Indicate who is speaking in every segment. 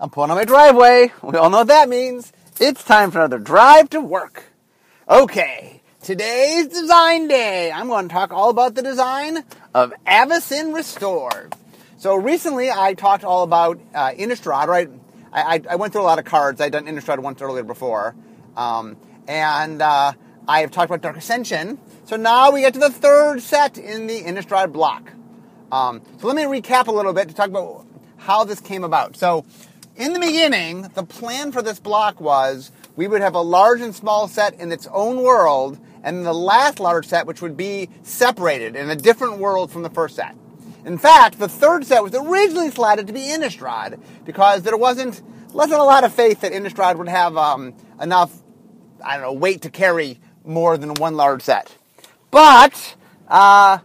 Speaker 1: I'm pulling on my driveway. We all know what that means. It's time for another drive to work. Okay, today's design day. I'm going to talk all about the design of Avacyn Restore. So recently I talked all about uh, Innistrad, right? I, I, I, went through a lot of cards. I'd done Innistrad once earlier before. Um, and uh, I have talked about Dark Ascension. So now we get to the third set in the Innistrad block. Um, so let me recap a little bit to talk about how this came about. So in the beginning, the plan for this block was we would have a large and small set in its own world, and the last large set, which would be separated in a different world from the first set. In fact, the third set was originally slotted to be Innistrad because there wasn't wasn't a lot of faith that Innistrad would have um, enough, I don't know, weight to carry more than one large set. But uh,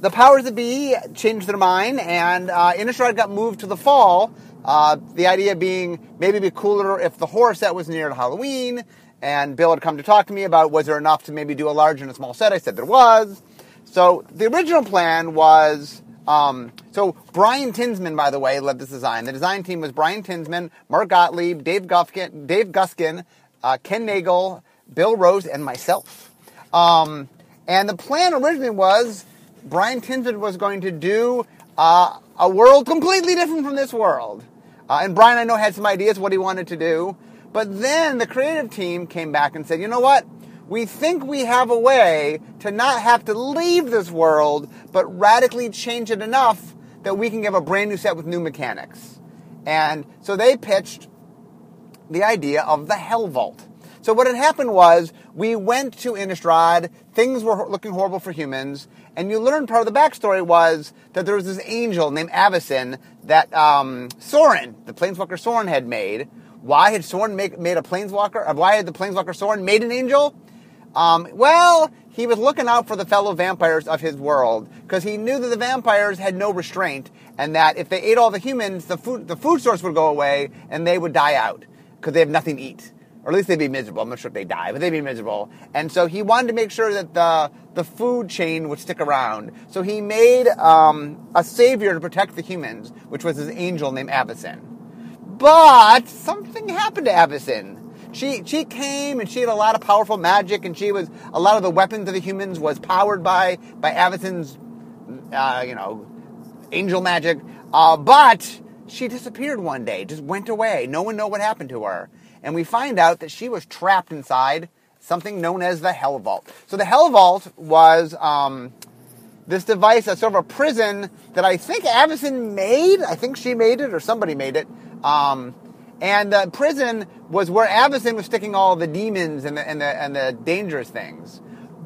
Speaker 1: the powers that be changed their mind, and uh, Innistrad got moved to the fall uh, the idea being maybe it'd be cooler if the horror set was near Halloween, and Bill had come to talk to me about was there enough to maybe do a large and a small set. I said there was. So the original plan was. Um, so Brian Tinsman, by the way, led this design. The design team was Brian Tinsman, Mark Gottlieb, Dave Dave Guskin, uh, Ken Nagel, Bill Rose, and myself. Um, and the plan originally was Brian Tinsman was going to do uh, a world completely different from this world. Uh, and Brian, I know, had some ideas what he wanted to do. But then the creative team came back and said, you know what? We think we have a way to not have to leave this world, but radically change it enough that we can give a brand new set with new mechanics. And so they pitched the idea of the Helvault. So what had happened was we went to Innistrad, things were looking horrible for humans, and you learned part of the backstory was that there was this angel named Avacyn that um, Sorin, the planeswalker Sorin, had made. Why had Sorin make, made a planeswalker? Uh, why had the planeswalker Sorin made an angel? Um, well, he was looking out for the fellow vampires of his world because he knew that the vampires had no restraint and that if they ate all the humans, the food the food source would go away and they would die out because they have nothing to eat or at least they'd be miserable. I'm not sure if they die, but they'd be miserable. And so he wanted to make sure that the the food chain would stick around. So he made um, a savior to protect the humans, which was his angel named Avacyn. But something happened to Avacyn. She she came and she had a lot of powerful magic, and she was a lot of the weapons of the humans was powered by by Avacyn's, uh, you know, angel magic. Uh, but she disappeared one day, just went away. No one knew what happened to her and we find out that she was trapped inside something known as the Helvault. So the Helvault was um, this device, a sort of a prison that I think Avacyn made. I think she made it or somebody made it. Um, and the prison was where Avacyn was sticking all the demons and the, and the, and the dangerous things.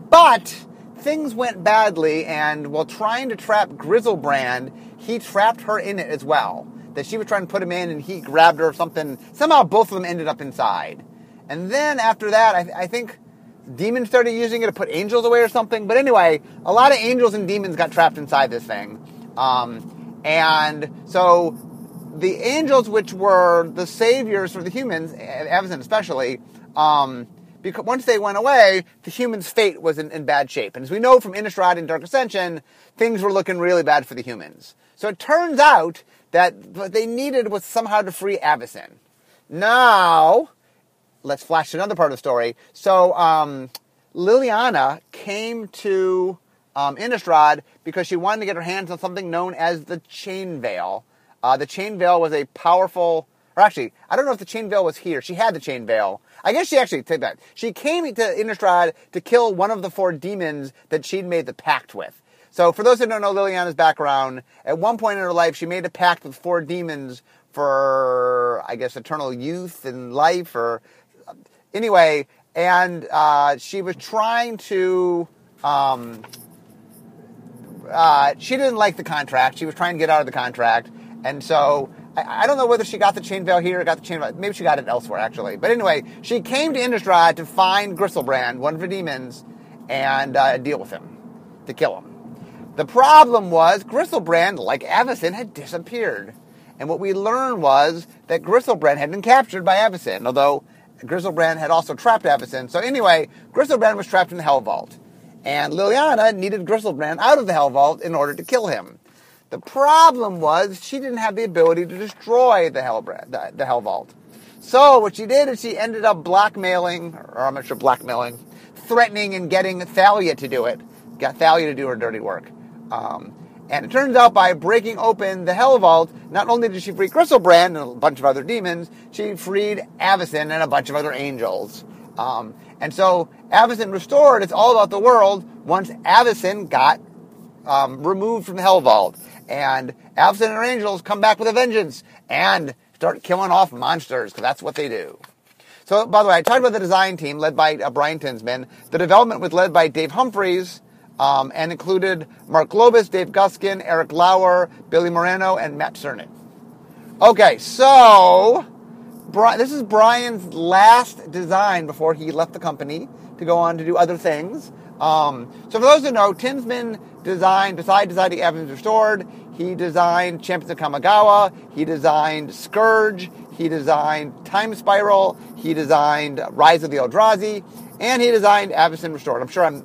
Speaker 1: But things went badly, and while trying to trap Griselbrand, he trapped her in it as well that she was trying to put him in and he grabbed her or something. Somehow both of them ended up inside. And then after that, I, I think demons started using it to put angels away or something. But anyway, a lot of angels and demons got trapped inside this thing. Um, and so the angels, which were the saviors for the humans, Avacyn especially, um, because once they went away, the humans' fate was in, in, bad shape. And as we know from Innistrad and Dark Ascension, things were looking really bad for the humans. So it turns out that what they needed was somehow to free Avacyn. Now, let's flash to another part of the story. So, um, Liliana came to um, Innistrad because she wanted to get her hands on something known as the Chain Veil. Uh, the Chain Veil was a powerful, or actually, I don't know if the Chain Veil was here. She had the Chain Veil. I guess she actually take that. She came to Innistrad to kill one of the four demons that she'd made the pact with. So, for those who don't know Liliana's background, at one point in her life, she made a pact with four demons for, I guess, eternal youth and life, or anyway, and uh, she was trying to. Um, uh, she didn't like the contract. She was trying to get out of the contract, and so I, I, don't know whether she got the chain veil here or got the chain veil. Maybe she got it elsewhere, actually. But anyway, she came to Innistrad to find Griselbrand, one of the demons, and uh, deal with him, to kill him. The problem was Griselbrand, like Avacyn, had disappeared. And what we learned was that Griselbrand had been captured by Avacyn, although Griselbrand had also trapped Avacyn. So anyway, Griselbrand was trapped in the Helvault. And Liliana needed Griselbrand out of the Helvault in order to kill him. The problem was she didn't have the ability to destroy the Hell, the, the Helvault. So what she did is she ended up blackmailing, or I'm not sure blackmailing, threatening and getting Thalia to do it. Got Thalia to do her dirty work. Um, and it turns out by breaking open the Helvault, not only did she free Griselbrand and a bunch of other demons, she freed Avacyn and a bunch of other angels. Um, and so Avacyn restored, it's all about the world once Avacyn got um, removed from the Helvault. And Avacyn and her angels come back with a vengeance and start killing off monsters, because that's what they do. So, by the way, I talked about the design team led by uh, Brian Tinsman. The development was led by Dave Humphreys, um, and included Mark Globus, Dave Guskin, Eric Lauer, Billy Moreno, and Matt Cernan. Okay, so this is Brian's last design before he left the company to go on to do other things. Um, so for those who know, Tinsman designed, besides designing Avacyn Restored, he designed Champions of Kamigawa, he designed Scourge, he designed Time Spiral, he designed Rise of the Eldrazi, and he designed Avacyn Restored. I'm sure I'm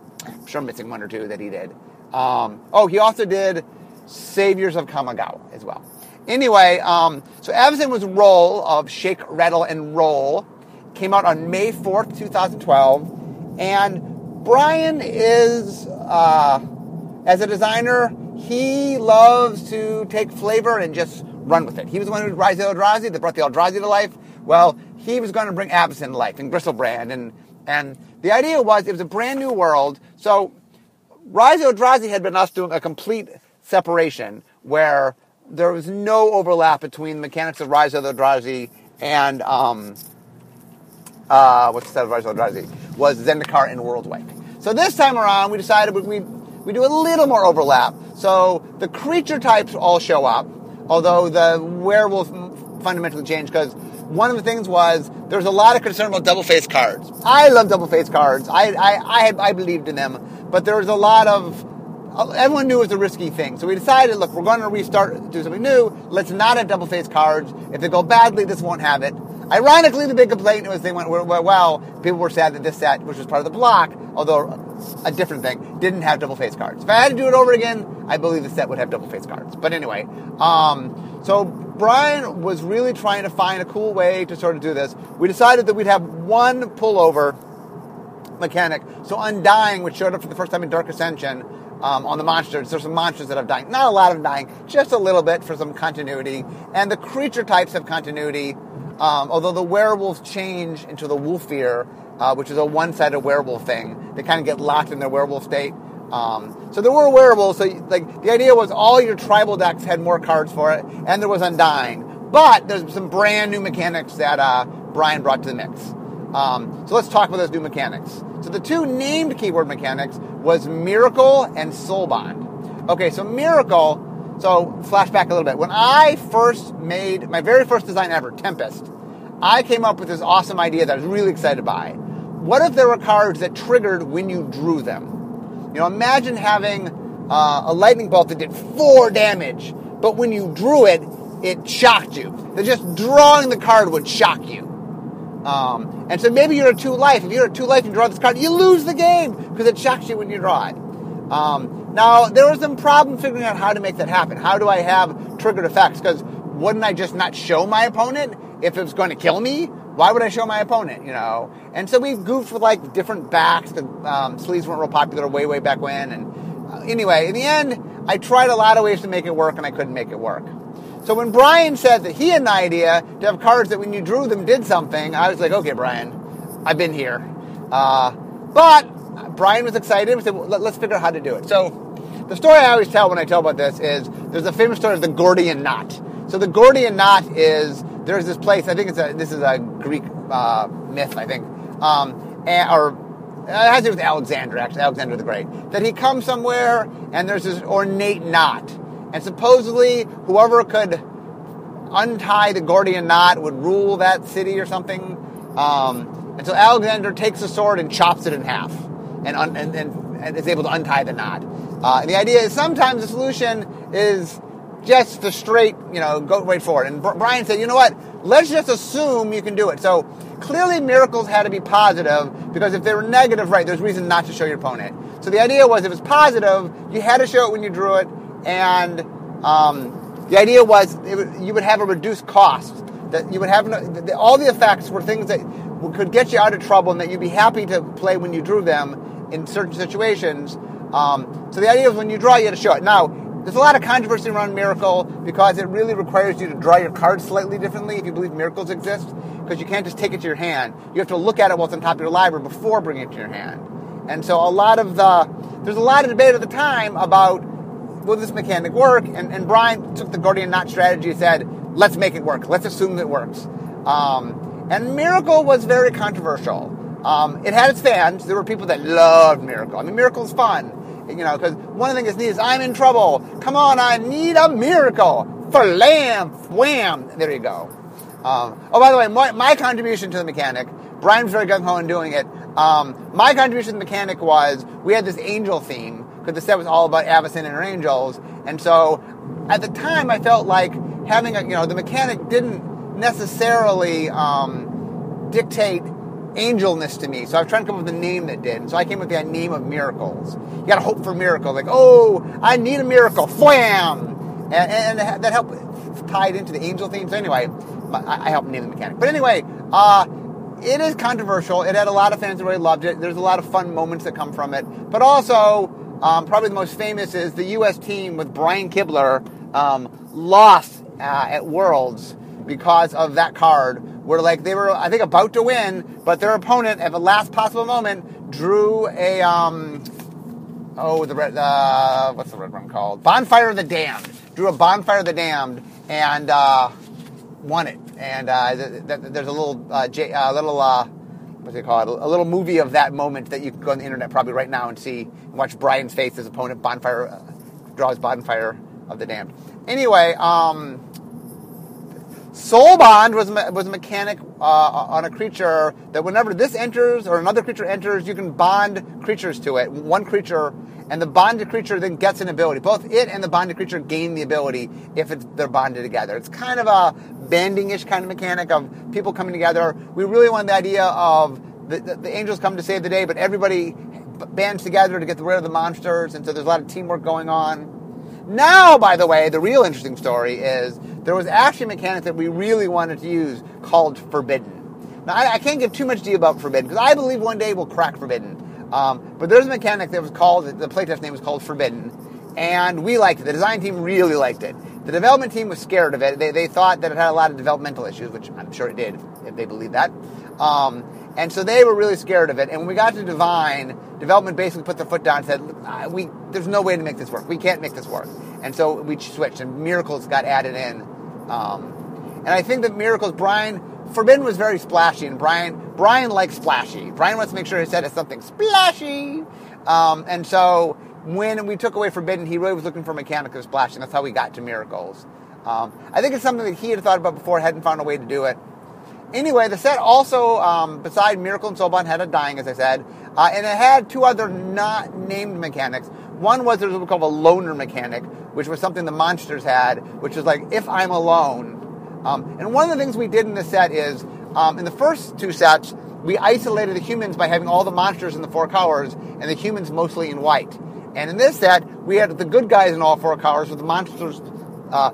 Speaker 1: sure I'm missing one or two that he did. Um, oh, he also did Saviors of Kamigawa as well. Anyway, um, so was Roll of Shake, Rattle, and Roll. Came out on May 4th, 2012. And Brian is, uh, as a designer, he loves to take flavor and just run with it. He was the one who Rise the Eldrazi, that brought the Eldrazi to life. Well, he was going to bring Avacyn to life and Griselbrand and and the idea was it was a brand new world. So Rise of Eldrazi had been us doing a complete separation where there was no overlap between the mechanics of Rise of Eldrazi and um, uh, what's the set of Rise of Eldrazi was Zendikar and Worldwake. So this time around, we decided we we do a little more overlap. So the creature types all show up, although the werewolf fundamentally changed because one of the things was there was a lot of concern about double face cards. I love double face cards. I, I, I, I believed in them, but there was a lot of everyone knew it was a risky thing. So we decided, look, we're going to restart, do something new. Let's not have double face cards. If they go badly, this won't have it. Ironically, the big complaint was they went well. People were sad that this set, which was part of the block, although a different thing, didn't have double face cards. If I had to do it over again, I believe the set would have double face cards. But anyway, um, so Brian was really trying to find a cool way to sort of do this. We decided that we'd have one pullover mechanic. So Undying, which showed up for the first time in Dark Ascension, um, on the monsters. There's some monsters that have dying. Not a lot of dying, just a little bit for some continuity. And the creature types have continuity. Um, although the werewolves change into the wolfir, uh, which is a one-sided werewolf thing. They kind of get locked in their werewolf state. Um, so there were wearables. So like the idea was all your tribal decks had more cards for it, and there was Undying. But there's some brand new mechanics that uh, Brian brought to the mix. Um, so let's talk about those new mechanics. So the two named keyword mechanics was Miracle and Soulbond. Okay, so Miracle. So flashback a little bit. When I first made my very first design ever, Tempest, I came up with this awesome idea that I was really excited by. What if there were cards that triggered when you drew them? You know, imagine having uh, a lightning bolt that did four damage, but when you drew it, it shocked you. That just drawing the card would shock you. Um, and so maybe you're a two life. If you're a two life and draw this card, you lose the game because it shocks you when you draw it. Um, now there was some problem figuring out how to make that happen. How do I have triggered effects? Because wouldn't I just not show my opponent if it was going to kill me? Why would I show my opponent, you know? And so we goofed with like different backs. The um, sleeves weren't real popular way, way back when. And uh, anyway, in the end, I tried a lot of ways to make it work and I couldn't make it work. So when Brian said that he had an idea to have cards that when you drew them did something, I was like, okay, Brian, I've been here. Uh, but Brian was excited. We said, well, let's figure out how to do it. So the story I always tell when I tell about this is there's a famous story of the Gordian knot. So the Gordian knot is there's this place. I think it's a this is a Greek uh, myth. I think, um, and, or it has to do with Alexander. Actually, Alexander the Great. That he comes somewhere and there's this ornate knot, and supposedly whoever could untie the Gordian knot would rule that city or something. Um, and so Alexander takes a sword and chops it in half, and, un- and, and, and is able to untie the knot. Uh, and the idea is sometimes the solution is just the straight, you know, go right for it. And Brian said, you know what? Let's just assume you can do it. So clearly miracles had to be positive because if they were negative, right, there's reason not to show your opponent. So the idea was if it's positive, you had to show it when you drew it, and um, the idea was you would have a reduced cost. That you would have no, all the effects were things that could get you out of trouble, and that you'd be happy to play when you drew them in certain situations. Um, so the idea was when you draw, you had to show it. Now, there's a lot of controversy around Miracle because it really requires you to draw your cards slightly differently if you believe miracles exist, because you can't just take it to your hand. You have to look at it while it's on top of your library before bringing it to your hand. And so a lot of the there's a lot of debate at the time about will this mechanic work? And, and Brian took the Gordian knot strategy and said, let's make it work. Let's assume that it works. Um, and Miracle was very controversial. Um, it had its fans. There were people that loved Miracle. I mean, Miracle's fun you know, because one of the things needed is I'm in trouble. Come on, I need a miracle. For wham. There you go. Um, oh, by the way, my, my, contribution to the mechanic, Brian's very gung ho in doing it. Um, my contribution to the mechanic was we had this angel theme because the set was all about Avacyn and her angels, and so at the time I felt like having a you know the mechanic didn't necessarily um, dictate angelness to me. So I was trying to come up with a name that did. And so I came up with that name of miracles. You got to hope for miracles. Like, oh, I need a miracle. Wham! And, and that helped tied into the angel theme. So anyway, I helped name the mechanic. But anyway, uh, it is controversial. It had a lot of fans that really loved it. There's a lot of fun moments that come from it. But also, um, probably the most famous is the U.S. team with Brian Kibler um, lost uh, at Worlds because of that card where like they were I think about to win, but their opponent at the last possible moment drew a um oh the red uh, what's the red one called? Bonfire of the Damned. Drew a Bonfire of the Damned and uh, won it. And uh, th- th- there's a little uh, J- uh, little uh, what's it called? A little movie of that moment that you can go on the internet probably right now and see and watch Brian's face his opponent. Bonfire uh, draws Bonfire of the Damned. Anyway um Soul bond was was a mechanic uh, on a creature that whenever this enters or another creature enters, you can bond creatures to it. One creature, and the bonded creature then gets an ability. Both it and the bonded creature gain the ability if they're bonded together. It's kind of a banding-ish kind of mechanic of people coming together. We really want the idea of the, the, the angels come to save the day, but everybody bands together to get rid of the monsters, and so there's a lot of teamwork going on. Now, by the way, the real interesting story is there was actually a mechanic that we really wanted to use called Forbidden. Now, I, I can't give too much deal about Forbidden because I believe one day we'll crack Forbidden. Um, but there's a mechanic that was called, the playtest name was called Forbidden, and we liked it. The design team really liked it. The development team was scared of it. They, they thought that it had a lot of developmental issues, which I'm sure it did, if they believe that. Um, and so they were really scared of it. And when we got to Divine, development basically put their foot down and said, "We there's no way to make this work. We can't make this work." And so we switched, and Miracles got added in. Um, and I think that Miracles, Brian Forbidden was very splashy, and Brian Brian likes splashy. Brian wants to make sure he said it's something splashy. Um, and so when we took away Forbidden, he really was looking for mechanical and That's how we got to Miracles. Um, I think it's something that he had thought about before, hadn't found a way to do it. Anyway, the set also, um, beside Miracle and Soulbond, had a dying, as I said, uh, and it had two other not named mechanics. One was there was what we call a loner mechanic, which was something the monsters had, which was like if I'm alone. Um, and one of the things we did in this set is um, in the first two sets we isolated the humans by having all the monsters in the four colors and the humans mostly in white. And in this set we had the good guys in all four colors with the monsters. Uh,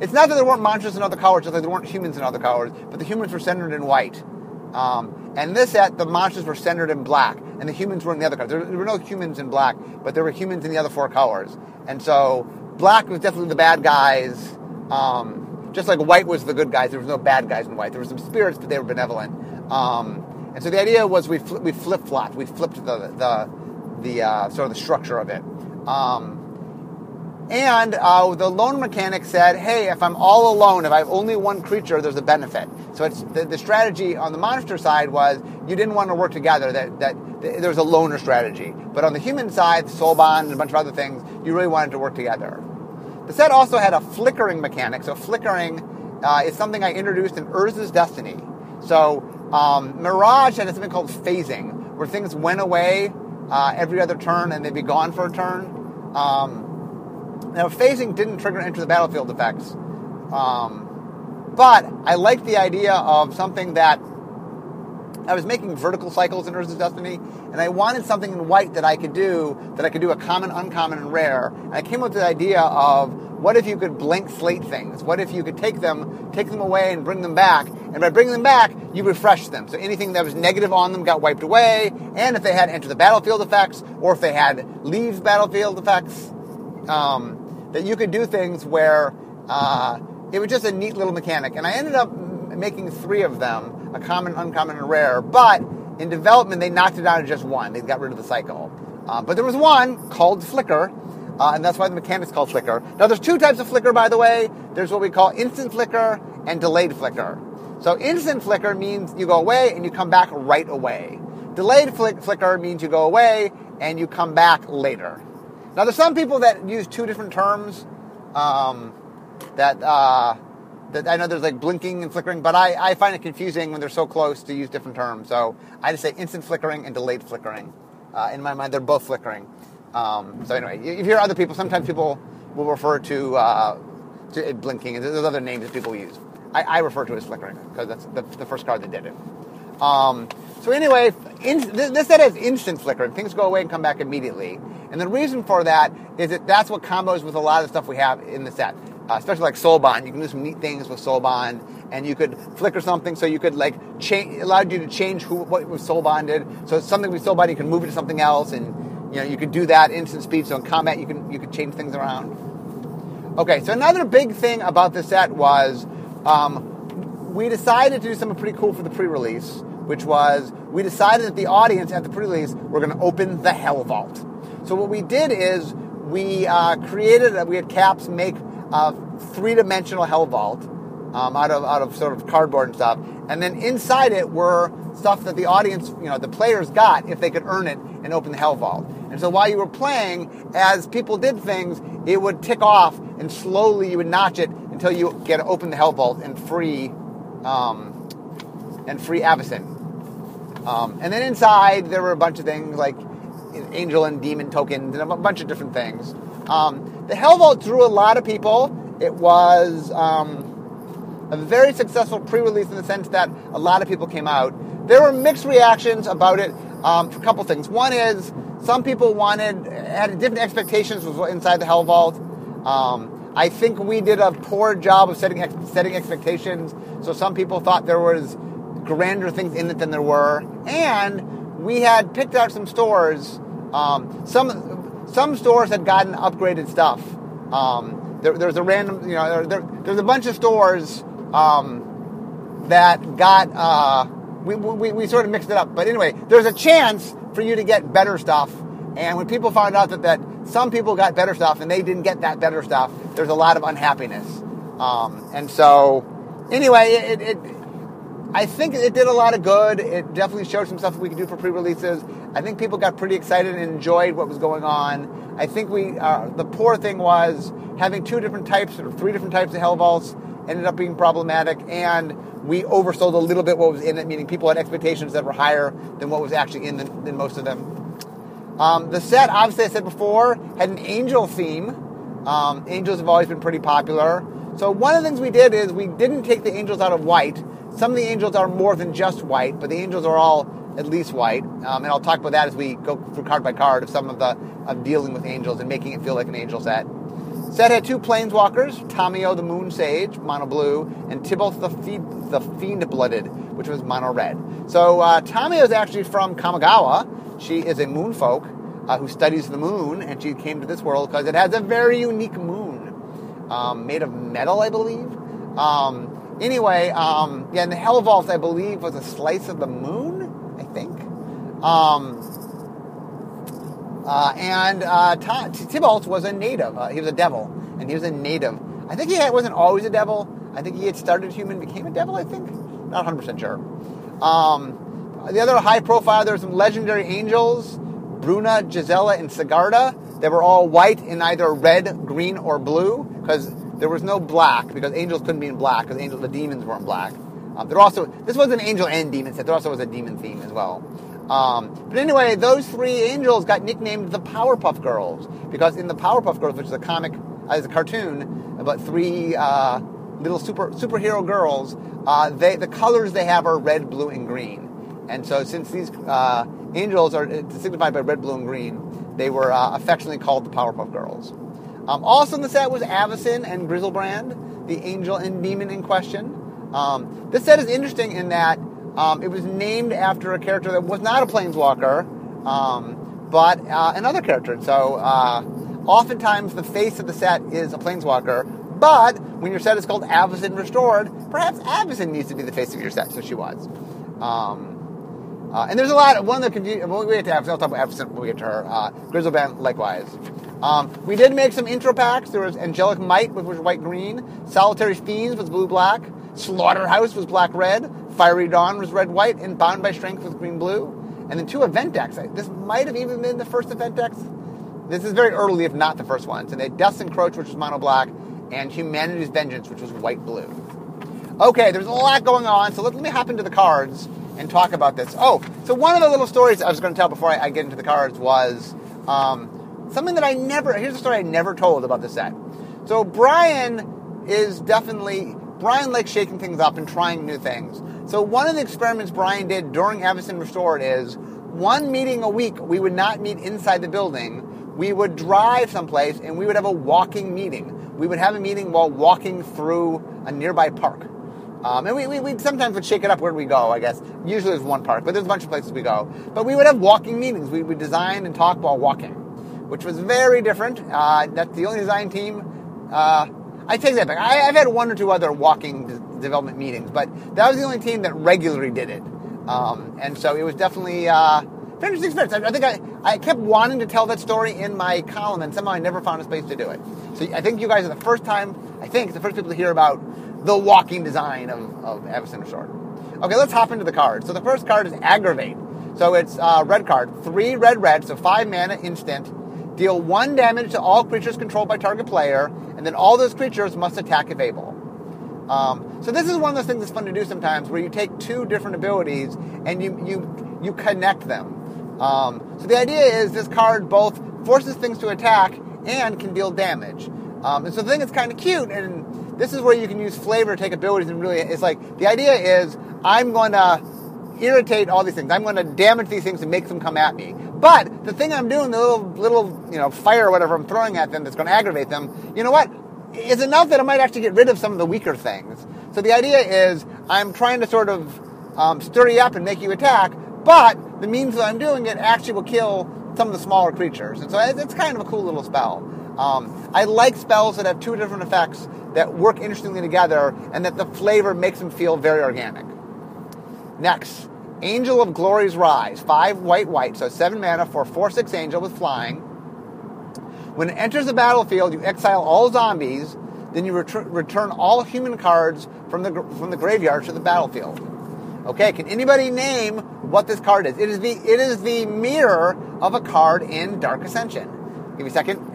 Speaker 1: it's not that there weren't monsters in other colors, just like there weren't humans in other colors, but the humans were centered in white. Um, and this set, the monsters were centered in black, and the humans were in the other colors. There, there were no humans in black, but there were humans in the other four colors. And so black was definitely the bad guys, um, just like white was the good guys. There was no bad guys in white. There were some spirits, but they were benevolent. Um, and so the idea was we fl- we flip flopped. We flipped the the the uh, sort of the structure of it. Um, and uh, the lone mechanic said, hey, if I'm all alone, if I have only one creature, there's a benefit. So it's the, the strategy on the monster side was you didn't want to work together, that, that, there was a loner strategy. But on the human side, soul bond and a bunch of other things, you really wanted to work together. The set also had a flickering mechanic. So flickering uh, is something I introduced in Urza's Destiny. So um, Mirage had something called phasing, where things went away uh, every other turn and they'd be gone for a turn. Um, now, phasing didn't trigger enter the battlefield effects, um, but I liked the idea of something that I was making vertical cycles in Urza's Destiny, and I wanted something in white that I could do, that I could do a common, uncommon, and rare. And I came up with the idea of what if you could blank slate things? What if you could take them, take them away and bring them back? And by bringing them back, you refresh them. So anything that was negative on them got wiped away. And if they had enter the battlefield effects, or if they had leaves battlefield effects, um, that you could do things where uh, it was just a neat little mechanic. And I ended up making three of them, a common, uncommon, and rare. But in development, they knocked it down to just one. They got rid of the cycle. Uh, but there was one called Flicker, uh, and that's why the mechanic's called Flicker. Now, there's two types of Flicker, by the way. There's what we call instant Flicker and delayed Flicker. So instant Flicker means you go away and you come back right away. Delayed flick- Flicker means you go away and you come back later. Now, there's some people that use two different terms. Um, that uh, that I know there's like blinking and flickering, but I, I find it confusing when they're so close to use different terms. So I just say instant flickering and delayed flickering. Uh, in my mind, they're both flickering. Um, so anyway, if you hear other people, sometimes people will refer to, uh, to blinking, and there's other names that people use. I, I refer to it as flickering because that's the, the, first card that did it. Um, so anyway, in, this set has instant flickering. Things go away and come back immediately. And the reason for that is that that's what combos with a lot of the stuff we have in the set uh, especially like Soul Bond. You can do some neat things with Soul Bond, and you could flicker something so you could like change, allowed you to change who what was Soul Bonded. So something with Soul Bond, you can move it to something else, and you know you could do that instant speed. So in combat, you can you could change things around. Okay, so another big thing about the set was um, we decided to do something pretty cool for the pre-release, which was we decided that the audience at the pre-release were going to open the Helvault. So what we did is we uh, created, we had Caps make a three-dimensional Helvault um, out of out of sort of cardboard and stuff, and then inside it were stuff that the audience, you know, the players got if they could earn it and open the Helvault. And so while you were playing, as people did things, it would tick off, and slowly you would notch it until you get to open the Helvault and free um, and free Avacyn. Um, and then inside there were a bunch of things like angel and demon tokens and a bunch of different things. Um, the Helvault drew a lot of people. It was um, a very successful pre-release in the sense that a lot of people came out. There were mixed reactions about it um, for a couple things. One is some people wanted had different expectations with inside the Helvault. Um, I think we did a poor job of setting setting expectations. So some people thought there was grander things in it than there were, and we had picked out some stores. Um, some some stores had gotten upgraded stuff. Um, there, there's a random, you know, there, there, there's a bunch of stores um, that got. Uh, we, we, we sort of mixed it up, but anyway, there's a chance for you to get better stuff. And when people found out that, that some people got better stuff and they didn't get that better stuff, there's a lot of unhappiness. Um, and so, anyway, it, it, I think it did a lot of good. It definitely showed some stuff we could do for pre-releases. I think people got pretty excited and enjoyed what was going on. I think we uh, the poor thing was having two different types or three different types of Helvaults ended up being problematic, and we oversold a little bit what was in it, meaning people had expectations that were higher than what was actually in, the, in most of them. Um, the set, obviously, I said before, had an angel theme. Um, angels have always been pretty popular. So one of the things we did is we didn't take the angels out of white. Some of the angels are more than just white, but the angels are all at least white. Um, and I'll talk about that as we go through card by card of some of the of dealing with angels and making it feel like an angel set. Set had two planeswalkers, Tamiyo the Moon Sage, mono blue, and Tibalt the, Fiend, the Fiend Blooded, which was mono red. So uh, Tamiyo is actually from Kamigawa. She is a moon folk uh, who studies the moon, and she came to this world because it has a very unique moon um, made of metal, I believe. Um, anyway, um, yeah, and the Helvault, I believe, was a slice of the moon I think. Um, uh, and uh, Tibalt was a native. Uh, he was a devil, and he was a native. I think he had, wasn't always a devil. I think he had started human, became a devil. I think, not 100 percent sure. Um, the other high profile, there were some legendary angels, Bruna, Gisela, and Sigarda. They were all white in either red, green, or blue because there was no black because angels couldn't be in black because angels, the demons weren't black. Um, there also this was an angel and demon set. There also was a demon theme as well. Um, but anyway, those three angels got nicknamed the Powerpuff Girls because in the Powerpuff Girls, which is a comic, uh, is a cartoon about three uh, little super superhero girls, uh, they the colors they have are red, blue, and green. And so, since these uh, angels are signified by red, blue, and green, they were uh, affectionately called the Powerpuff Girls. Um, also in the set was Avacyn and Griselbrand, the angel and demon in question. Um, this set is interesting in that um, it was named after a character that was not a planeswalker, um, but uh, another character. And so, uh, oftentimes the face of the set is a planeswalker, but when your set is called Avacyn Restored, perhaps Avacyn needs to be the face of your set, so she was. Um, uh, and there's a lot. Of, one of the confusion. We get to Avacyn, I'll talk about when we get to her. Uh, Griselbrand, likewise. Um, we did make some intro packs. There was Angelic Might, which was white green. Solitary Fiends was blue black. Slaughterhouse was black red. Fiery Dawn was red white. And Bound by Strength was green blue. And then two event decks. This might have even been the first event decks. This is very early, if not the first ones. And they Death's Encroach, which was mono black, and Humanity's Vengeance, which was white blue. Okay, there's a lot going on, so let, let me hop into the cards and talk about this. Oh, so one of the little stories I was going to tell before I, I get into the cards was um, something that I never. Here's a story I never told about the set. So Brian is definitely Brian likes shaking things up and trying new things. So one of the experiments Brian did during Avacyn Restored is one meeting a week. We would not meet inside the building. We would drive someplace and we would have a walking meeting. We would have a meeting while walking through a nearby park. Um, and we, we, we, sometimes would shake it up where we go, I guess. Usually there's one park, but there's a bunch of places we go. But we would have walking meetings. We would design and talk while walking, which was very different. Uh, that's the only design team. Uh, I take that back. I, have had one or two other walking de- development meetings, but that was the only team that regularly did it. Um, and so it was definitely uh, interesting experience. I, I think I, I kept wanting to tell that story in my column, and somehow I never found a space to do it. So I think you guys are the first time, I think, the first people to hear about the walking design of, of Avacyn Restored. Okay, let's hop into the cards. So the first card is Aggravate. So it's a red card, three red red, so five mana instant. Deal one damage to all creatures controlled by target player, and then all those creatures must attack if able. Um, so this is one of those things that's fun to do sometimes, where you take two different abilities and you you you connect them. Um, so the idea is this card both forces things to attack and can deal damage. Um, and so the thing that's kind of cute and this is where you can use flavor to take abilities and really, it's like the idea is I'm going to irritate all these things. I'm going to damage these things and make them come at me. But the thing I'm doing, the little, little, you know, fire or whatever I'm throwing at them that's going to aggravate them, you know what? Is enough that I might actually get rid of some of the weaker things. So the idea is I'm trying to sort of um, stir you up and make you attack, but the means that I'm doing it actually will kill some of the smaller creatures. And so it's kind of a cool little spell. Um, I like spells that have two different effects that work interestingly together and that the flavor makes them feel very organic. Next, Angel of Glory's Rise. Five white, white, so seven mana for 4 6 angel with flying. When it enters the battlefield, you exile all zombies, then you ret- return all human cards from the, from the graveyard to the battlefield. Okay, can anybody name what this card is? It is the it is the mirror of a card in Dark Ascension. Give me a second.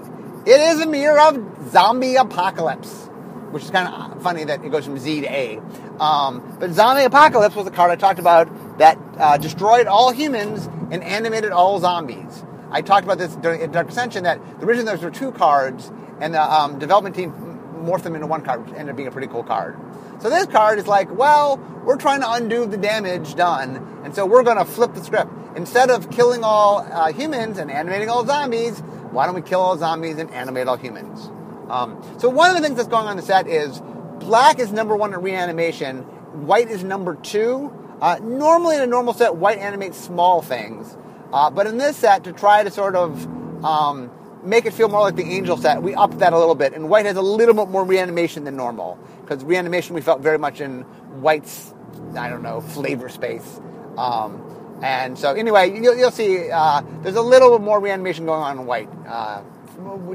Speaker 1: It is a mirror of Zombie Apocalypse which is kind of funny that it goes from Z to A. Um, but Zombie Apocalypse was a card I talked about that uh, destroyed all humans and animated all zombies. I talked about this during Dark Ascension that originally those were two cards, and the um, development team morphed them into one card, which ended up being a pretty cool card. So this card is like, well, we're trying to undo the damage done, and so we're going to flip the script. Instead of killing all uh, humans and animating all zombies, why don't we kill all zombies and animate all humans? Um, so one of the things that's going on in the set is black is number one in reanimation, white is number two. Uh, normally in a normal set, white animates small things, uh, but in this set, to try to sort of um, make it feel more like the angel set, we upped that a little bit, and white has a little bit more reanimation than normal because reanimation we felt very much in white's I don't know flavor space. Um, and so anyway, you'll, you'll see uh, there's a little more reanimation going on in white. Uh,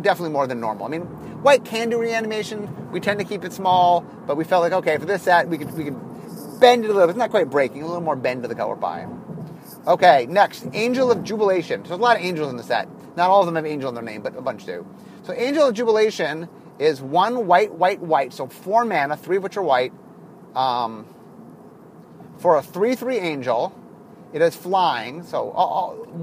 Speaker 1: definitely more than normal. I mean, white can do reanimation. We tend to keep it small, but we felt like okay for this set we could we could bend it a little. It's not quite breaking, a little more bend to the color pie. Okay, next, Angel of Jubilation. There's a lot of angels in the set. Not all of them have angel in their name, but a bunch do. So Angel of Jubilation is one white, white, white. So four mana, three of which are white. Um, for a three-three angel, it is flying. So all,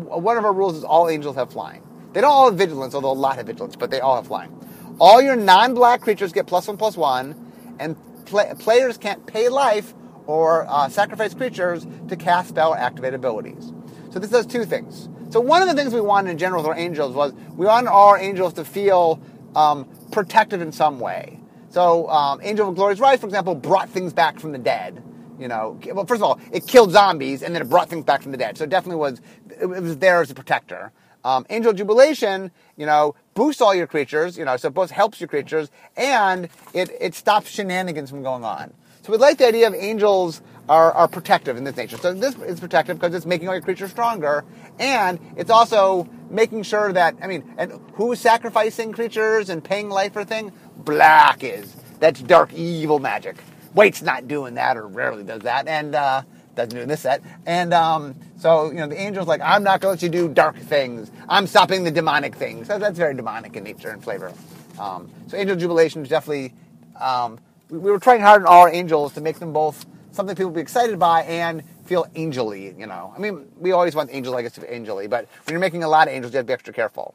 Speaker 1: all, one of our rules is all angels have flying. They don't all have vigilance, although a lot have vigilance, but they all have flying. All your non-black creatures get plus one, plus one, and players can't pay life or uh, sacrifice creatures to cast spell or activate abilities. So this does two things. So one of the things we wanted in general with our angels was we wanted our angels to feel um, protected in some way. So um, Angel of Glory's Rise, for example, brought things back from the dead. You know, well, first of all, it killed zombies and then it brought things back from the dead. So it definitely was, it was there as a protector. Um, Angel Jubilation, you know, boosts all your creatures, you know, so it both helps your creatures and it, it stops shenanigans from going on. So we like the idea of angels are, are protective in this nature. So this is protective because it's making all your creatures stronger, and it's also making sure that I mean, and who's sacrificing creatures and paying life for thing? Black is. That's dark evil magic. White's not doing that, or rarely does that, and uh, doesn't do this set. And um, so you know, the angel's like, I'm not going to let you do dark things. I'm stopping the demonic things. That's very demonic in nature and flavor. Um, so angel jubilation is definitely um, we, we were trying hard on all our angels to make them both something people be excited by and feel angelly, you know. I mean, we always want angel legacy to be angelly, but when you're making a lot of angels, you have to be extra careful.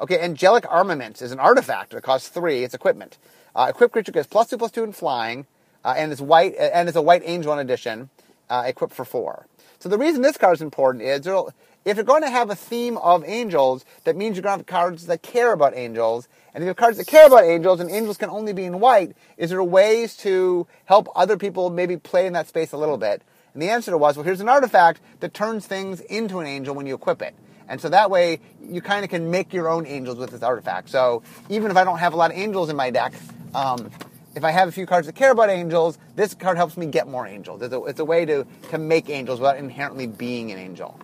Speaker 1: Okay, angelic armaments is an artifact that costs three. It's equipment. Uh, equipped creature gets plus two plus two in flying, uh, and it's white and it's a white angel in addition, uh, equipped for four. So the reason this card is important is if you're going to have a theme of angels, that means you're going to have cards that care about angels. And if you have cards that care about angels, and angels can only be in white, is there ways to help other people maybe play in that space a little bit? And the answer was, well, here's an artifact that turns things into an angel when you equip it. And so that way, you kind of can make your own angels with this artifact. So even if I don't have a lot of angels in my deck, um, if I have a few cards that care about angels, this card helps me get more angels. It's a, it's a way to, to make angels without inherently being an angel.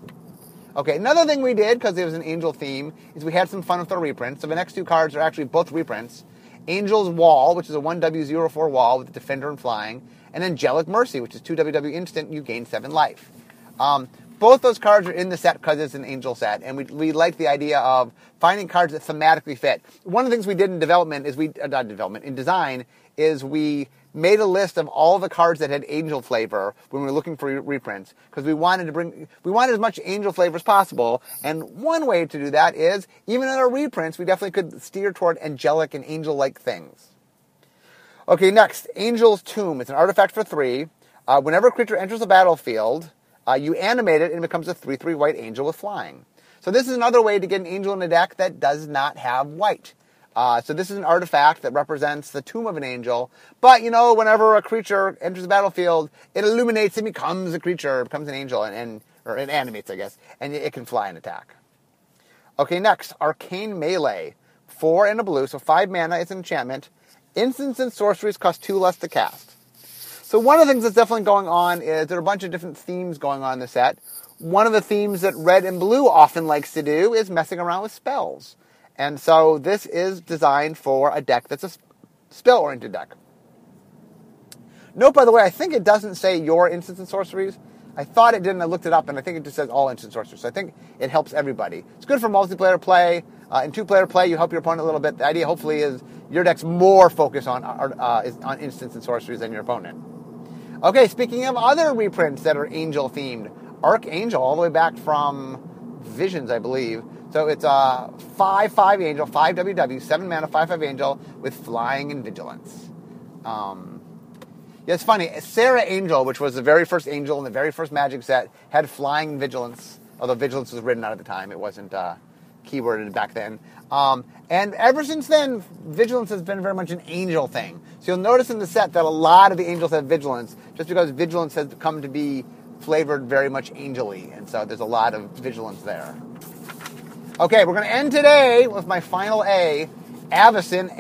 Speaker 1: Okay, another thing we did, because it was an angel theme, is we had some fun with our reprints. So the next two cards are actually both reprints. Angel's Wall, which is a 1W04 wall with Defender and Flying, and Angelic Mercy, which is 2WW instant, you gain 7 life. Um, both those cards are in the set because it's an angel set, and we, we like the idea of finding cards that thematically fit. One of the things we did in development is we, uh, not development, in design, is we made a list of all the cards that had angel flavor when we were looking for reprints because we wanted to bring we wanted as much angel flavor as possible. And one way to do that is even in our reprints we definitely could steer toward angelic and angel like things. Okay next angel's tomb. It's an artifact for three. Uh, whenever a creature enters the battlefield uh, you animate it and it becomes a 3-3 white angel with flying. So this is another way to get an angel in a deck that does not have white uh, so this is an artifact that represents the tomb of an angel. But you know, whenever a creature enters the battlefield, it illuminates and becomes a creature, becomes an angel, and, and or it animates, I guess, and it can fly and attack. Okay, next, arcane melee, four and a blue, so five mana. It's an enchantment. Instants and sorceries cost two less to cast. So one of the things that's definitely going on is there are a bunch of different themes going on in the set. One of the themes that red and blue often likes to do is messing around with spells. And so this is designed for a deck that's a spell oriented deck. Note, by the way, I think it doesn't say your instants and sorceries. I thought it didn't. I looked it up, and I think it just says all instant sorceries. So I think it helps everybody. It's good for multiplayer play. Uh, in two-player play, you help your opponent a little bit. The idea, hopefully, is your deck's more focused on uh, is on instants and sorceries than your opponent. Okay, speaking of other reprints that are angel themed, Archangel, all the way back from Visions, I believe, so it's a 5 5 angel, 5 WW, 7 mana, 5 5 angel with flying and vigilance. Um, yeah, it's funny. Serra Angel, which was the very first angel in the very first magic set, had flying and vigilance, although vigilance was written out at the time. It wasn't uh, keyworded back then. Um, and ever since then, vigilance has been very much an angel thing. So you'll notice in the set that a lot of the angels have vigilance, just because vigilance has come to be flavored very much angelly. And so there's a lot of vigilance there. Okay, we're going to end today with my final A, Avacyn,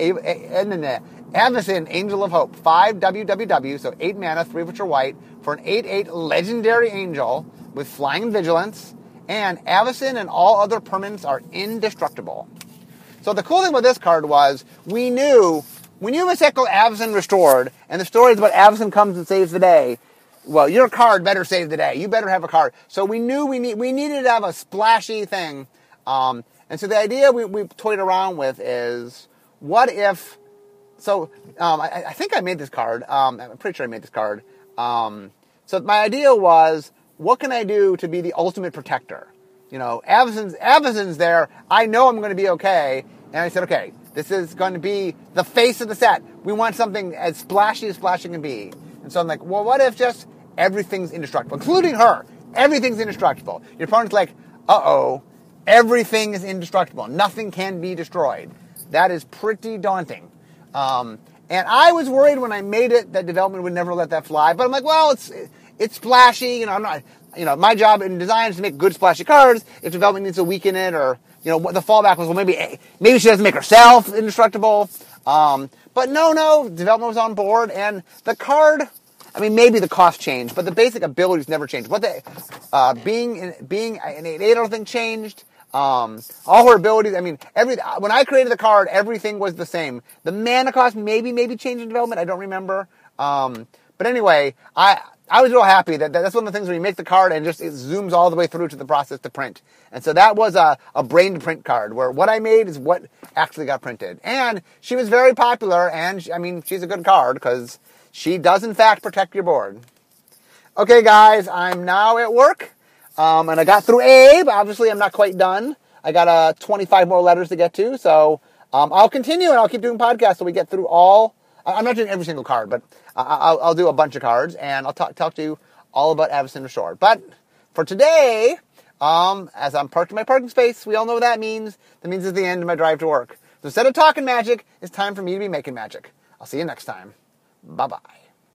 Speaker 1: Avacyn, Angel of Hope, 5 WWW, so 8 mana, 3 of which are white, for an 8 8 legendary angel with flying vigilance, and Avacyn and all other permanents are indestructible. So the cool thing with this card was we knew when you a set called Restored, and the story is about Avacyn comes and saves the day, well, your card better save the day. You better have a card. So we knew we need we needed to have a splashy thing um, and so the idea we, we toyed around with is what if, so um, I, I, think I made this card. Um, I'm pretty sure I made this card. Um, so my idea was what can I do to be the ultimate protector? You know, Avacyn's, Avacyn's there. I know I'm going to be okay. And I said, okay, this is going to be the face of the set. We want something as splashy as splashing can be. And so I'm like, well, what if just everything's indestructible, including her. Everything's indestructible. Your opponent's like, uh oh, everything is indestructible. Nothing can be destroyed. That is pretty daunting. Um, and I was worried when I made it that development would never let that fly. But I'm like, well, it's it's splashy. You know, I'm not. You know, my job in design is to make good splashy cards. If development needs to weaken it, or you know, the fallback was, well, maybe maybe she doesn't make herself indestructible. Um, but no, no, development was on board, and the card. I mean, maybe the cost changed, but the basic abilities never changed. What the uh, being being an eight, I don't think changed. Um, all her abilities. I mean, every when I created the card, everything was the same. The mana cost maybe maybe changed in development. I don't remember. Um, but anyway, I I was real happy that, that, that's one of the things when you make the card and just it zooms all the way through to the process to print. And so that was a, a brain to print card where what I made is what actually got printed. And she was very popular and she, I mean, she's a good card because she does in fact protect your board. Okay guys, I'm now at work. Um, and I got through Abe. Obviously, I'm not quite done. I got uh, 25 more letters to get to. So um, I'll continue and I'll keep doing podcasts so we get through all. I'm not doing every single card, but I'll, I'll do a bunch of cards and I'll talk, talk to you all about Avacyn Restored. But for today, um, as I'm parked in my parking space, we all know what that means. That means it's the end of my drive to work. So instead of talking magic, it's time for me to be making magic. I'll see you next time. Bye bye.